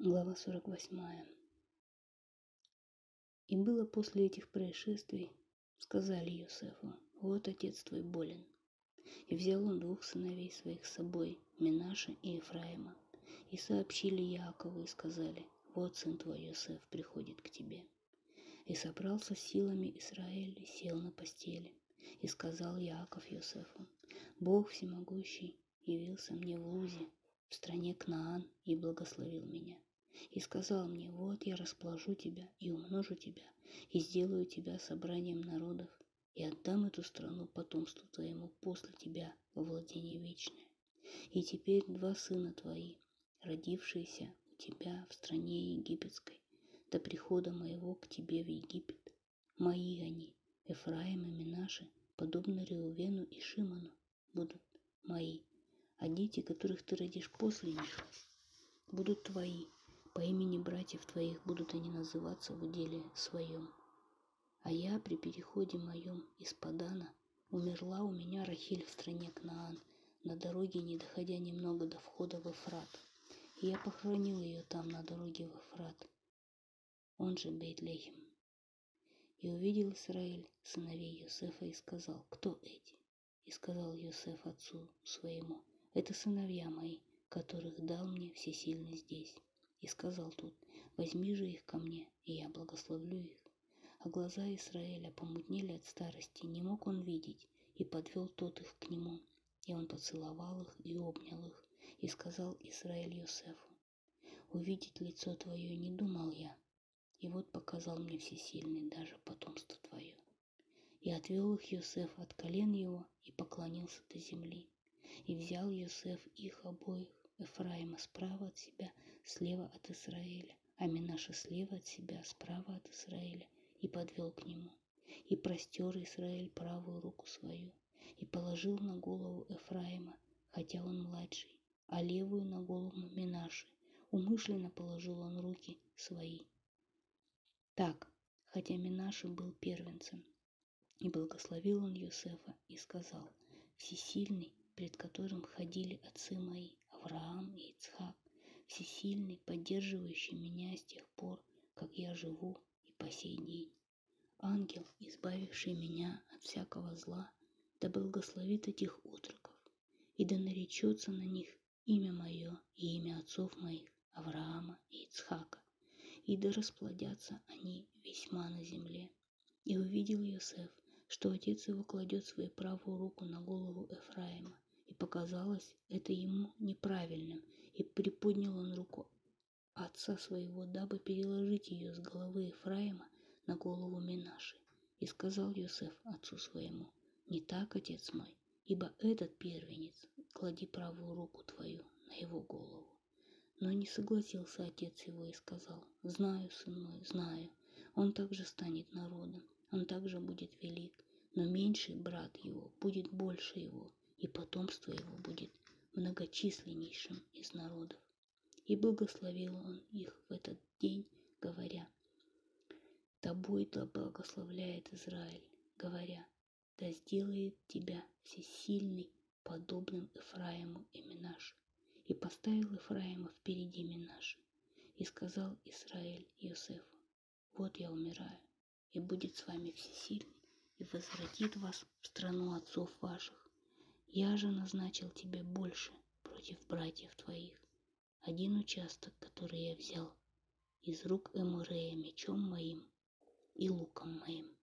Глава 48. И было после этих происшествий, сказали Йосефу, вот отец твой болен. И взял он двух сыновей своих с собой, Минаша и Ефраима, и сообщили Якову и сказали, вот сын твой Йосеф приходит к тебе. И собрался силами Израиль и сел на постели. И сказал Яков Йосефу, Бог всемогущий явился мне в Лузе, в стране Кнаан, и благословил меня. И сказал мне, вот я расположу тебя и умножу тебя, и сделаю тебя собранием народов, и отдам эту страну потомству твоему после тебя во владение вечное. И теперь два сына твои, родившиеся у тебя в стране египетской, до прихода моего к тебе в Египет, мои они, Эфраим и Минаши, подобно Реувену и Шиману, будут мои, а дети, которых ты родишь после них, будут твои, по имени братьев твоих будут они называться в уделе своем. А я при переходе моем из Падана умерла у меня Рахиль в стране Кнаан, на дороге, не доходя немного до входа в Эфрат. И я похоронил ее там, на дороге в Эфрат, он же Бейтлехим. И увидел Израиль сыновей Йосефа и сказал, кто эти? И сказал Йосеф отцу своему, это сыновья мои, которых дал мне всесильный здесь. И сказал тут, возьми же их ко мне, и я благословлю их. А глаза Израиля помутнели от старости, не мог он видеть, и подвел тот их к нему. И он поцеловал их и обнял их, и сказал Израиль Йосефу, увидеть лицо твое не думал я, и вот показал мне всесильный даже потомство твое. И отвел их Йосеф от колен его и поклонился до земли. И взял Йосеф их обоих, Эфраима справа от себя, слева от Израиля, а Минаша слева от себя, справа от Израиля, и подвел к нему. И простер Израиль правую руку свою, и положил на голову Эфраима, хотя он младший, а левую на голову Минаши. Умышленно положил он руки свои. Так, хотя Минаши был первенцем, и благословил он Юсефа и сказал, «Всесильный, пред которым ходили отцы мои, Авраам и Ицхак, всесильный, поддерживающий меня с тех пор, как я живу и по сей день. Ангел, избавивший меня от всякого зла, да благословит этих отроков, и да наречется на них имя мое и имя отцов моих, Авраама и Ицхака, и да расплодятся они весьма на земле. И увидел Йосеф, что отец его кладет свою правую руку на голову Эфраима, показалось это ему неправильным, и приподнял он руку отца своего, дабы переложить ее с головы Ефраима на голову Минаши. И сказал Йосеф отцу своему, «Не так, отец мой, ибо этот первенец, клади правую руку твою на его голову». Но не согласился отец его и сказал, «Знаю, сын мой, знаю, он также станет народом, он также будет велик, но меньший брат его будет больше его, и потомство его будет многочисленнейшим из народов. И благословил он их в этот день, говоря, Тобой да благословляет Израиль, говоря, да сделает тебя всесильный, подобным Ифраиму и Минаш. И поставил Ифраима впереди Минаши. И сказал Израиль Иосифу, вот я умираю, и будет с вами всесильный, и возвратит вас в страну отцов ваших, я же назначил тебе больше против братьев твоих. Один участок, который я взял из рук Эмурея мечом моим и луком моим.